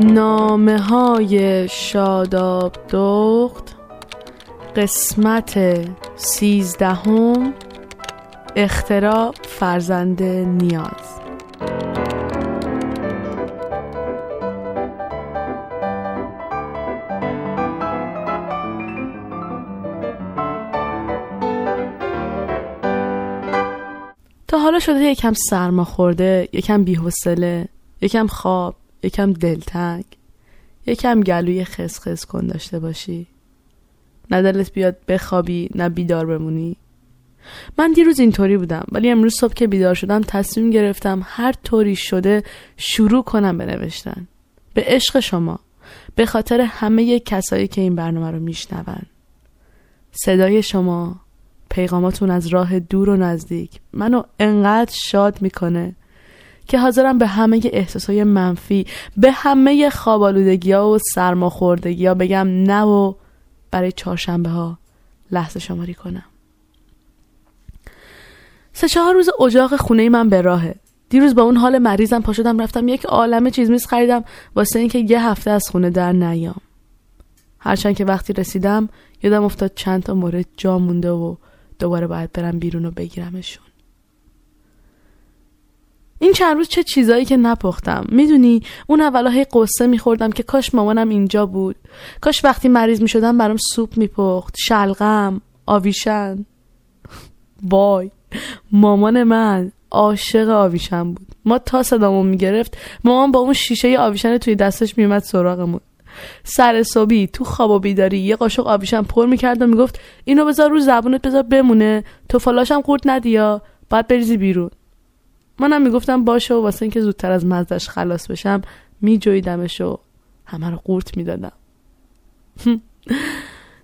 نامه های شاداب دخت قسمت سیزدهم اختراع فرزند نیاز. حالا شده یکم سرما خورده یکم بیحوصله یکم خواب یکم دلتنگ یکم گلوی خسخس کن داشته باشی. نه دلت بیاد بخوابی نه بیدار بمونی. من دیروز اینطوری بودم ولی امروز صبح که بیدار شدم تصمیم گرفتم هر طوری شده شروع کنم به به عشق شما به خاطر همه کسایی که این برنامه رو میشنون. صدای شما پیغاماتون از راه دور و نزدیک. منو انقدر شاد می‌کنه که حاضرم به همه احساسای منفی به همه خوابالودگی ها و سرماخوردگی ها بگم نه و برای چهارشنبه ها لحظه شماری کنم. سه چهار روز اجاق خونه من به راهه. دیروز با اون حال مریضم پا شدم رفتم یک عالمه چیز میز خریدم واسه اینکه یه هفته از خونه در نیام. هرچند که وقتی رسیدم یادم افتاد چند تا مورد جا مونده و دوباره باید برم بیرون و بگیرمشون. این چند روز چه چیزایی که نپختم. می‌دونی اون اولا هی قصه میخوردم که کاش مامانم اینجا بود. کاش وقتی مریض می‌شدم برام سوپ میپخت شلغم آویشن. وای مامان من عاشق آویشن بود. ما تا صدامون می‌گرفت مامان با اون شیشه آویشن توی دستش میومد سراغمون. سر صبحی تو خواب و بیداری یه قاشق آویشن پر می‌کرد و می‌گفت اینو بذار رو زبونت بذار بمونه تو فلاشم قورت ندیا باید بریزی بیرون. منم می‌گفتم باشه و واسه اینکه زودتر از مزدش خلاص بشم میجویدمش و همه رو قورت می‌دادم.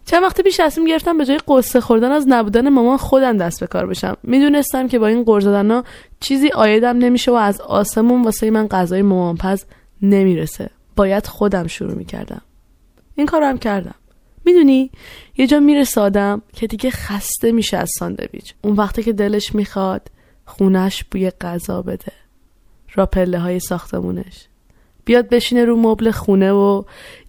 چند وقت پیش تصمیم گرفتم به جای قصه خوردن از نبودن مامان خودم دست به کار بشم. می‌دونستم که با این قرض ها چیزی آیدم نمیشه و از آسمون واسه من غذای مامان پز نمی‌رسه. باید خودم شروع می‌کردم. این کارو هم کردم. می‌دونی؟ یه جا می‌رسه آدم که دیگه خسته میشه از ساندویچ. اون وقتی که دلش می‌خواد خونش بوی غذا بده. را پله های ساختمونش. بیاد بشینه رو مبل خونه و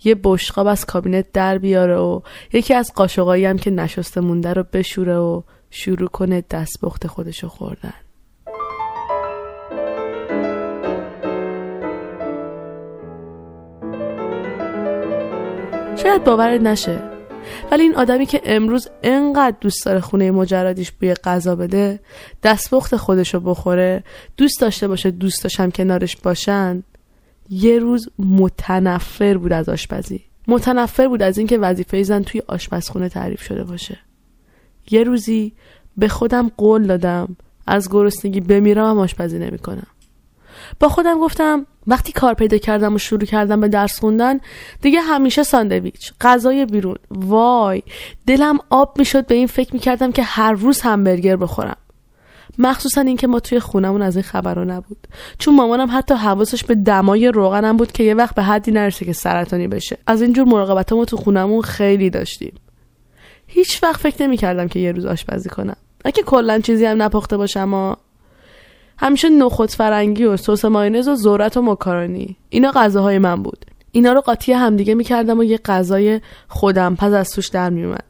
یه بشقاب از کابینت در بیاره و یکی از قاشقایی هم که نشسته مونده رو بشوره و شروع کنه دست بخت خودشو خوردن. شاید باورت نشه. ولی این آدمی که امروز انقدر دوست داره خونه مجردیش بوی غذا بده دستپخت خودشو بخوره دوست داشته باشه دوست داشتم کنارش باشن یه روز متنفر بود از آشپزی. متنفر بود از اینکه وظیفه زن توی آشپزخونه تعریف شده باشه. یه روزی به خودم قول دادم از گرسنگی بمیرم هم آشپزی نمی‌کنم. با خودم گفتم وقتی کار پیدا کردم و شروع کردم به درس خوندن دیگه همیشه ساندویچ غذای بیرون. وای دلم آب می‌شد به این فکر می‌کردم که هر روز همبرگر بخورم. مخصوصا اینکه ما توی خونمون از این خبرها نبود. چون مامانم حتی حواسش به دمای روغنم بود که یه وقت به حدی نرسه که سرطانی بشه. از اینجور مراقبت ما تو خونمون خیلی داشتیم. هیچ وقت فکر نمی‌کردم که یه روز آشپزی کنم. اگه کلا چیزی هم نپخته باشم همیشه نخود فرنگی و سس ماینز و ذرت و مکارونی. اینا غذاهای من بود. اینا رو قاطی همدیگه می‌کردم و یه غذای خودم پس از توش در میومد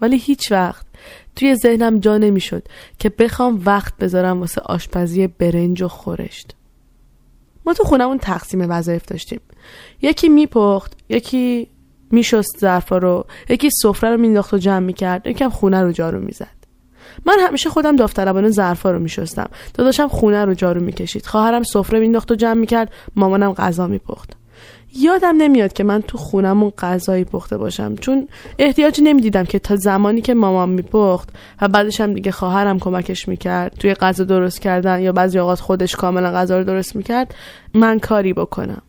ولی هیچ وقت توی ذهنم جا نمی‌شد که بخوام وقت بذارم واسه آشپزی برنج و خورشت. ما تو خونمون تقسیم وظایف داشتیم. یکی میپخت یکی میشست ظرفا رو یکی سفره رو مینداخت و جمع می‌کرد یکم خونه رو جارو می‌زد. من همیشه خودم داوطلبانه ظرفا رو میشستم. داداشم خونه رو جارو می‌کشید. خواهرم سفره مینداخت و جمع می‌کرد. مامانم غذا میپخت. یادم نمیاد که من تو خونمون غذایی پخته باشم. چون احتیاجی نمی‌دیدم که تا زمانی که مامان میپخت و بعدش هم دیگه خواهرم کمکش می‌کرد توی غذا درست کردن یا بعضی اوقات خودش کاملا غذا رو درست می‌کرد من کاری بکنم.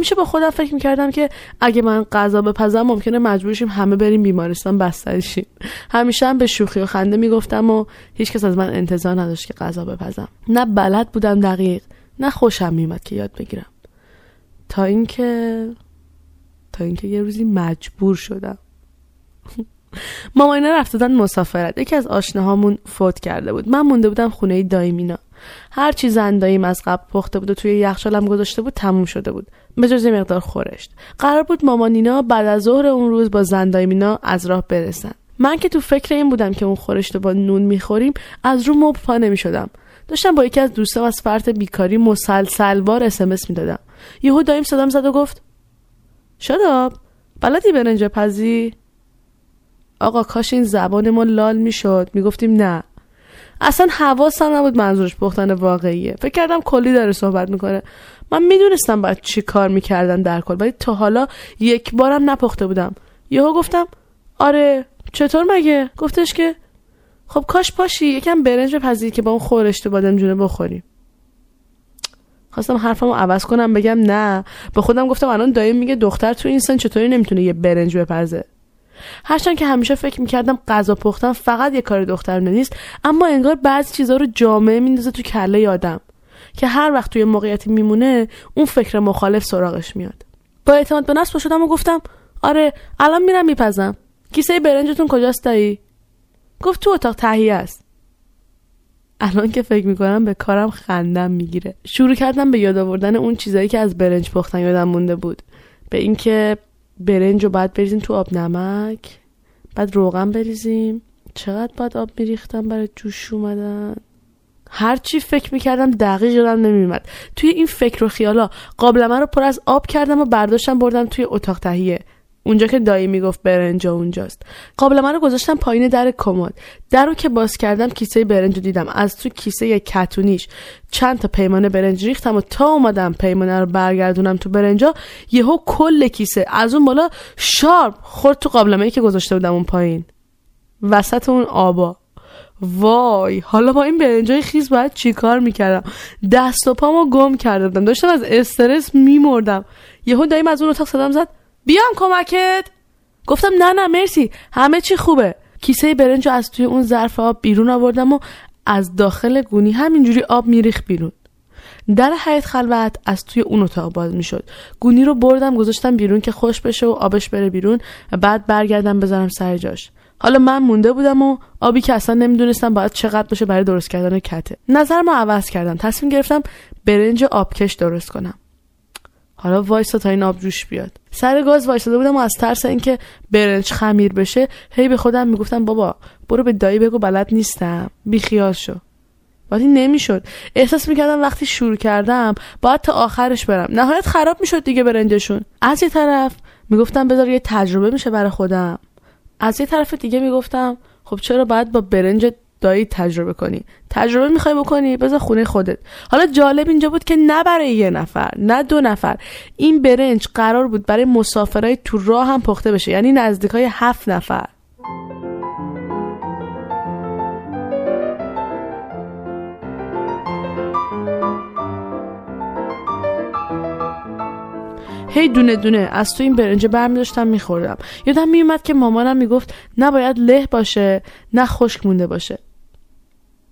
همیشه با خودم فکر می‌کردم که اگه من غذا بپزم ممکنه مجبورشیم همه بریم بیمارستان بستری شیم. همیشه هم به شوخی و خنده می‌گفتم و هیچکس از من انتظار نداشت که غذا بپزم. نه بلد بودم دقیق نه خوشم میومد که یاد بگیرم. تا اینکه تا اینکه یه روزی مجبور شدم. ماما اینا رفتدن مسافرت. یکی از آشناهامون فوت کرده بود. من مونده بودم خونه دایمینا. هر چی زنداییم از قبل پخته بود و توی یخچالم گذاشته بود تموم شده بود. به جز مقدار خورشت. قرار بود مامانینا بعد از ظهر اون روز با زندایمینا از راه برسن. من که تو فکر این بودم که اون خورشت با نون می‌خوریم از رو مب پا نمی‌شدم. داشتم با یکی از دوستام از فرط بیکاری مسلسلوار اسمس می‌دادم. یهو دایم صدام زد و گفت شداب بلدی برنج پزی؟ آقا کاش این زبان ما لال می‌شد. می‌گفتیم نه. اصلا حواسم نبود منظورش پختن واقعیه. فکر کردم کلی داره صحبت می‌کنه. من می‌دونستم باید چی کار می‌کردن در کل ولی تا حالا یک بارم نپخته بودم. یهو گفتم آره چطور مگه؟ گفتش که خب کاش پاشی یکم برنج بپزی که با اون خورشت بادم جونه بخوریم. خواستم حرفمو عوض کنم بگم نه. به خودم گفتم الان دایم میگه دختر تو این سن چطوری نمی‌تونه یه برنج بپزه هرچند که همیشه فکر می‌کردم غذا پختن فقط یه کار دخترانه نیست اما انگار بعضی چیزها رو جامعه میندازه تو کله آدم که هر وقت توی موقعیتی میمونه اون فکر مخالف سراغش میاد. با اعتماد به نفس شدم و گفتم آره الان میرم میپزم. کیسه برنجتون کجاست دایی؟ گفت تو اتاق تهیه است. الان که فکر می‌کنم به کارم خندم می‌گیره. شروع کردم به یاد آوردن اون چیزایی که از برنج پختن یادم مونده بود. به اینکه برنج رو باید بریزیم تو آب نمک. بعد روغن بریزیم. چقدر باید آب میریختم برای جوش اومدن؟ هرچی فکر می‌کردم دقیق یادم نمیومد توی این فکر و خیالا قابلمه رو پر از آب کردم و برداشتم بردم توی اتاق تهیه. اونجا که دایی می‌گفت برنج اونجاست. قابل من رو گذاشتم پایین در کمد. در رو که باز کردم کیسه برنج رو دیدم. از تو کیسه کتونیش. چند تا پیمانه برنج ریختم و تا اومدم پیمانه رو برگردونم تو برنجا یهو کل کیسه. از اون بالا شارپ خورد تو قابلمه که گذاشته بودم اون پایین. وسط اون آبا. وای حالا با این برنجای خیز باید چیکار می‌کردم؟ دست و پامو گم کرده داشتم از استرس میمردم. یهو داییم از اون اتاق صدام زد. بیام کمکت. گفتم نه نه مرسی. همه چی خوبه. کیسه برنج از توی اون ظرف آب بیرون آوردم و از داخل گونی همینجوری آب میریخ بیرون. در حیات خلوت از توی اون اتاق باز می‌شد. گونی رو بردم گذاشتم بیرون که خوش بشه و آبش بره بیرون و بعد برگردم بذارم سر جاش. حالا من مونده بودم و آبی که اصلا نمی‌دونستم باید چقدر باشه برای درست کردن کته. نظر ما عوض کردم. تصمیم گرفتم برنج آبکش درست کنم. حالا وایسا تا این آب جوش بیاد. سر گاز وایساده بودم و از ترس اینکه برنج خمیر بشه هی به خودم می‌گفتم بابا برو به دایی بگو بلد نیستم. بیخیال شو. ولی نمی‌شد. احساس می‌کردم وقتی شروع کردم باید تا آخرش برم. نهایت خراب می‌شد دیگه برنجشون. از یه طرف می‌گفتم بذار یه تجربه میشه برای خودم. از یه طرف دیگه می‌گفتم خب چرا باید با برنج دایی تجربه کنی. تجربه می‌خوای بکنی بذار خونه خودت. حالا جالب اینجا بود که نه برای یه نفر نه دو نفر. این برنج قرار بود برای مسافرای تو راه هم پخته بشه یعنی نزدیک های هفت نفر. هی دونه دونه از تو این برنجه برمی داشتم میخوردم. یادم میومد که مامانم می‌گفت نباید له باشه نه خشک مونده باشه.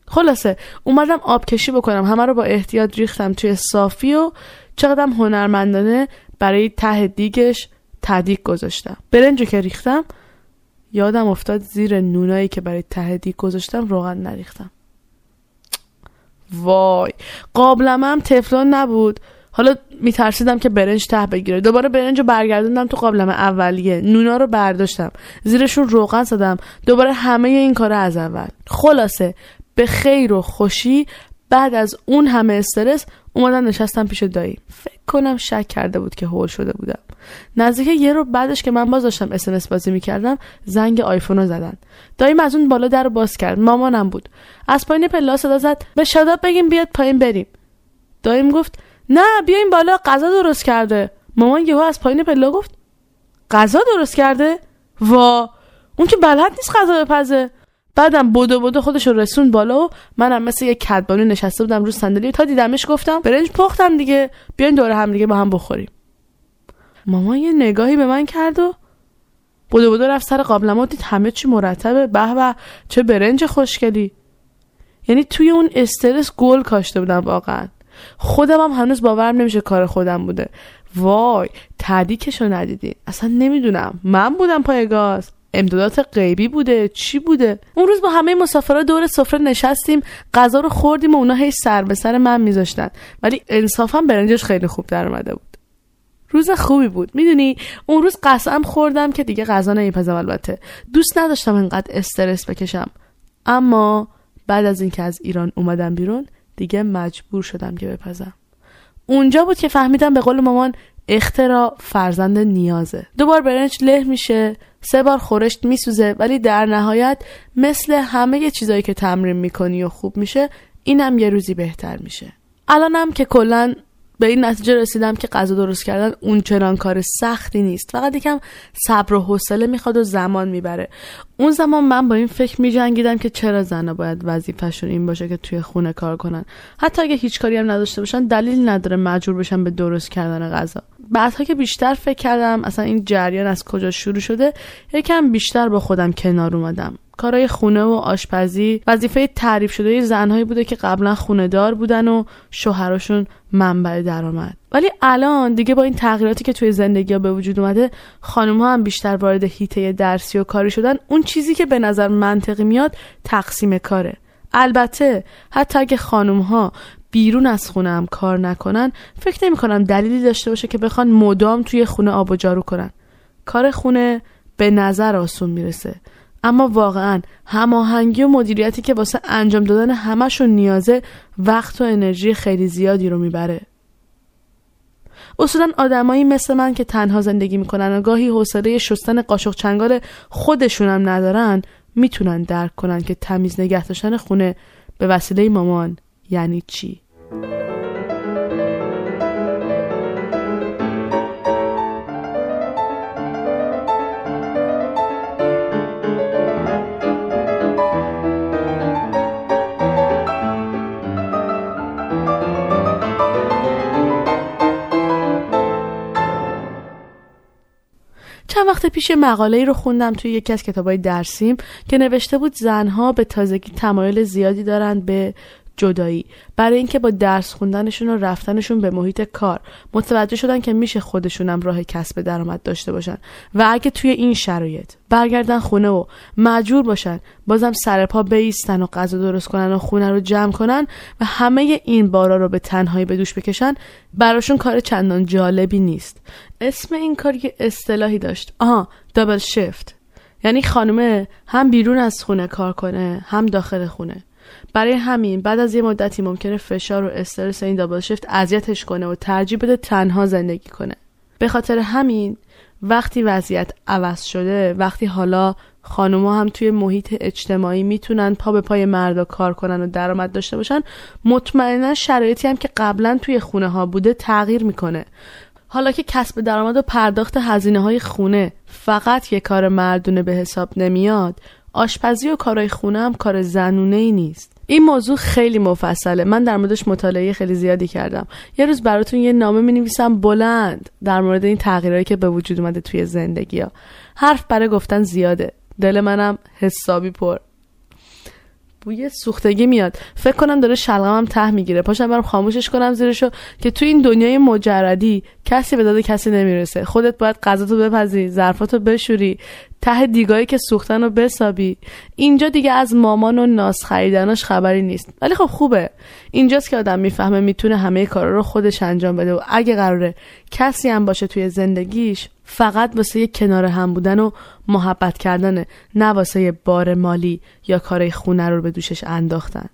خلاصه اومدم آب کشی بکنم. همه رو با احتیاط ریختم توی صافی و چقدرم هنرمندانه برای ته دیگش تدیک گذاشتم. برنجو که ریختم یادم افتاد زیر نونایی که برای ته دیگ گذاشتم روغن نریختم. وای قابلمه هم تفلون نبود. حالا میترسیدم که برنج ته بگیره. دوباره برنج رو برگردوندم تو قابلمه اولیه. نونا رو برداشتم. زیرشون روغن زدم. دوباره همه این کار از اول. خلاصه به خیر و خوشی بعد از اون همه استرس اومدم نشستم پیش دایی. فکر کنم شک کرده بود که هول شده بودم. نزدیک یه رو بعدش که من باز داشتم اسمس بازی می‌کردم زنگ آیفون رو زدن. داییم از اون بالا در باز کرد. مامانم بود. از پایین پلا صدا زد. به شاداب بگیم بیاد پایین بریم. داییم گفت نه بیاین بالا غذا درست کرده. مامان یهو از پایین پلا گفت غذا درست کرده؟ وا اون که بلد نیست غذا بپزه. بعدم بودو بودو خودش رو رسون بالا و منم مثل یه کدبانو نشسته بودم رو صندلی. تا دیدمش گفتم برنج پختم دیگه بیاین دور هم دیگه با هم بخوریم. مامان یه نگاهی به من کرد و بودو بودو رفت سر قابلمات دید همه چی مرتبه. به به چه برنج خوشگلی. یعنی توی اون استرس گل کاشته بودم واقعا. خودم هم هنوز باورم نمیشه کار خودم بوده. وای تدیکشو ندیدین اصلا نمی‌دونم. من بودم پای گاز. امدادات غیبی بوده چی بوده؟ اون روز با همه مسافرها دور سفره نشستیم غذا رو خوردیم و اونا هی سر به سر من میذاشتن. ولی انصافا برنجش خیلی خوب در اومده بود. روز خوبی بود. می‌دونی؟ اون روز قسم خوردم که دیگه غذا نمیپزم البته. دوست نداشتم انقدر استرس بکشم. اما بعد از اینکه از ایران اومدم بیرون دیگه مجبور شدم که بپزم. اونجا بود که فهمیدم به قول مامان اختراع فرزند نیازه. دوبار برنج له میشه. سه بار خورشت میسوزه ولی در نهایت مثل همه چیزایی که تمرین می‌کنی و خوب میشه اینم یه روزی بهتر میشه. الانم که کلا به این نتیجه رسیدم که غذا درست کردن اون چنان کار سختی نیست. فقط یکم صبر و حوصله می‌خواد و زمان می‌بره. اون زمان من با این فکر میجنگیدم که چرا زنها باید وظیفهشون این باشه که توی خونه کار کنن. حتی اگه هیچ کاری هم نداشته باشن دلیل نداره مجبور بشن به درست کردن غذا. بعدها که بیشتر فکر کردم اصلا این جریان از کجا شروع شده یکم بیشتر با خودم کنار اومدم. کارهای خونه و آشپزی وظیفه تعریف شده زنهایی بوده که قبلا خونه دار بودن و شوهراشون منبع درآمد. ولی الان دیگه با این تغییراتی که توی زندگی ها به وجود اومده خانم ها هم بیشتر وارد هیته درسی و کاری شدن. اون چیزی که به نظر منطقی میاد تقسیم کاره. البته حتی اگه خانم ها بیرون از خونه هم کار نکنن فکر نمی کنم دلیلی داشته باشه که بخوان مدام توی خونه آب و جارو کنن. کار خونه به نظر آسون می‌رسه. اما واقعا هماهنگی و مدیریتی که واسه انجام دادن همشون نیازه وقت و انرژی خیلی زیادی رو می‌بره. اصولا آدمایی مثل من که تنها زندگی می‌کنن و گاهی حوصله شستن قاشق چنگال خودشونم ندارن می‌تونن درک کنن که تمیز نگه داشتن خونه به وسیله مامان. یعنی چی؟ چند وقت پیش مقاله رو خوندم توی یکی از کتابای درسیم که نوشته بود زنها به تازگی تمایل زیادی دارند به جدایی. برای اینکه با درس خوندنشون و رفتنشون به محیط کار متوجه شدن که میشه خودشونم راه کسب درآمد داشته باشن و اگه توی این شرایط برگردن خونه و مجبور باشن بازم سر پا بیستن و غذا درست کنن و خونه رو جمع کنن و همه این بارا رو به تنهایی به دوش بکشن براشون کار چندان جالبی نیست. اسم این کار یه اصطلاحی داشت. آها دابل شفت یعنی خانمه هم بیرون از خونه کار کنه هم داخل خونه. برای همین بعد از یه مدتی ممکنه فشار و استرس این دابل شفت اذیتش کنه و ترجیح بده تنها زندگی کنه. به خاطر همین وقتی وضعیت عوض شده وقتی حالا خانوما هم توی محیط اجتماعی می‌تونن پا به پای مردا کار کنن و درآمد داشته باشن مطمئنا شرایطی هم که قبلا توی خونه ها بوده تغییر می‌کنه. حالا که کسب درآمد و پرداخت هزینه های خونه فقط یه کار مردونه به حساب نمیاد آشپزی و کارهای خونه هم کار زنونه ای نیست. این موضوع خیلی مفصله. من در موردش مطالعه خیلی زیادی کردم. یه روز براتون یه نامه می نویسم بلند در مورد این تغییرهایی که به وجود اومده توی زندگی ها حرف برای گفتن زیاده. دل منم حسابی پر. بوی سوختگی میاد. فکر کنم داره شلغمم ته می‌گیره. پاشم برم خاموشش کنم زیرشو که تو این دنیای مجردی کسی به داد کسی نمی‌رسه. خودت باید غذاتو بپزی ظرفاتو بشوری ته دیگایی که سوختن رو بسابی. اینجا دیگه از مامان و ناس خریدناش خبری نیست. ولی خب خوبه. اینجاست که آدم می‌فهمه می‌تونه همه کارا رو خودش انجام بده و اگه قراره کسی هم باشه توی زندگیش فقط واسه کنار هم بودن و محبت کردنه نه واسه بار مالی یا کار خونه رو به دوشش انداختن.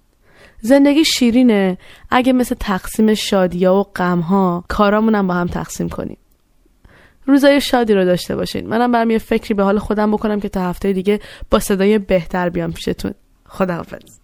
زندگی شیرینه. اگه مثل تقسیم شادیا و غمها کارامونم با هم تقسیم کنیم. روزای شادی رو داشته باشین. منم برم یه فکری به حال خودم بکنم که تا هفته دیگه با صدای بهتر بیام پیشتون. خداحافظ.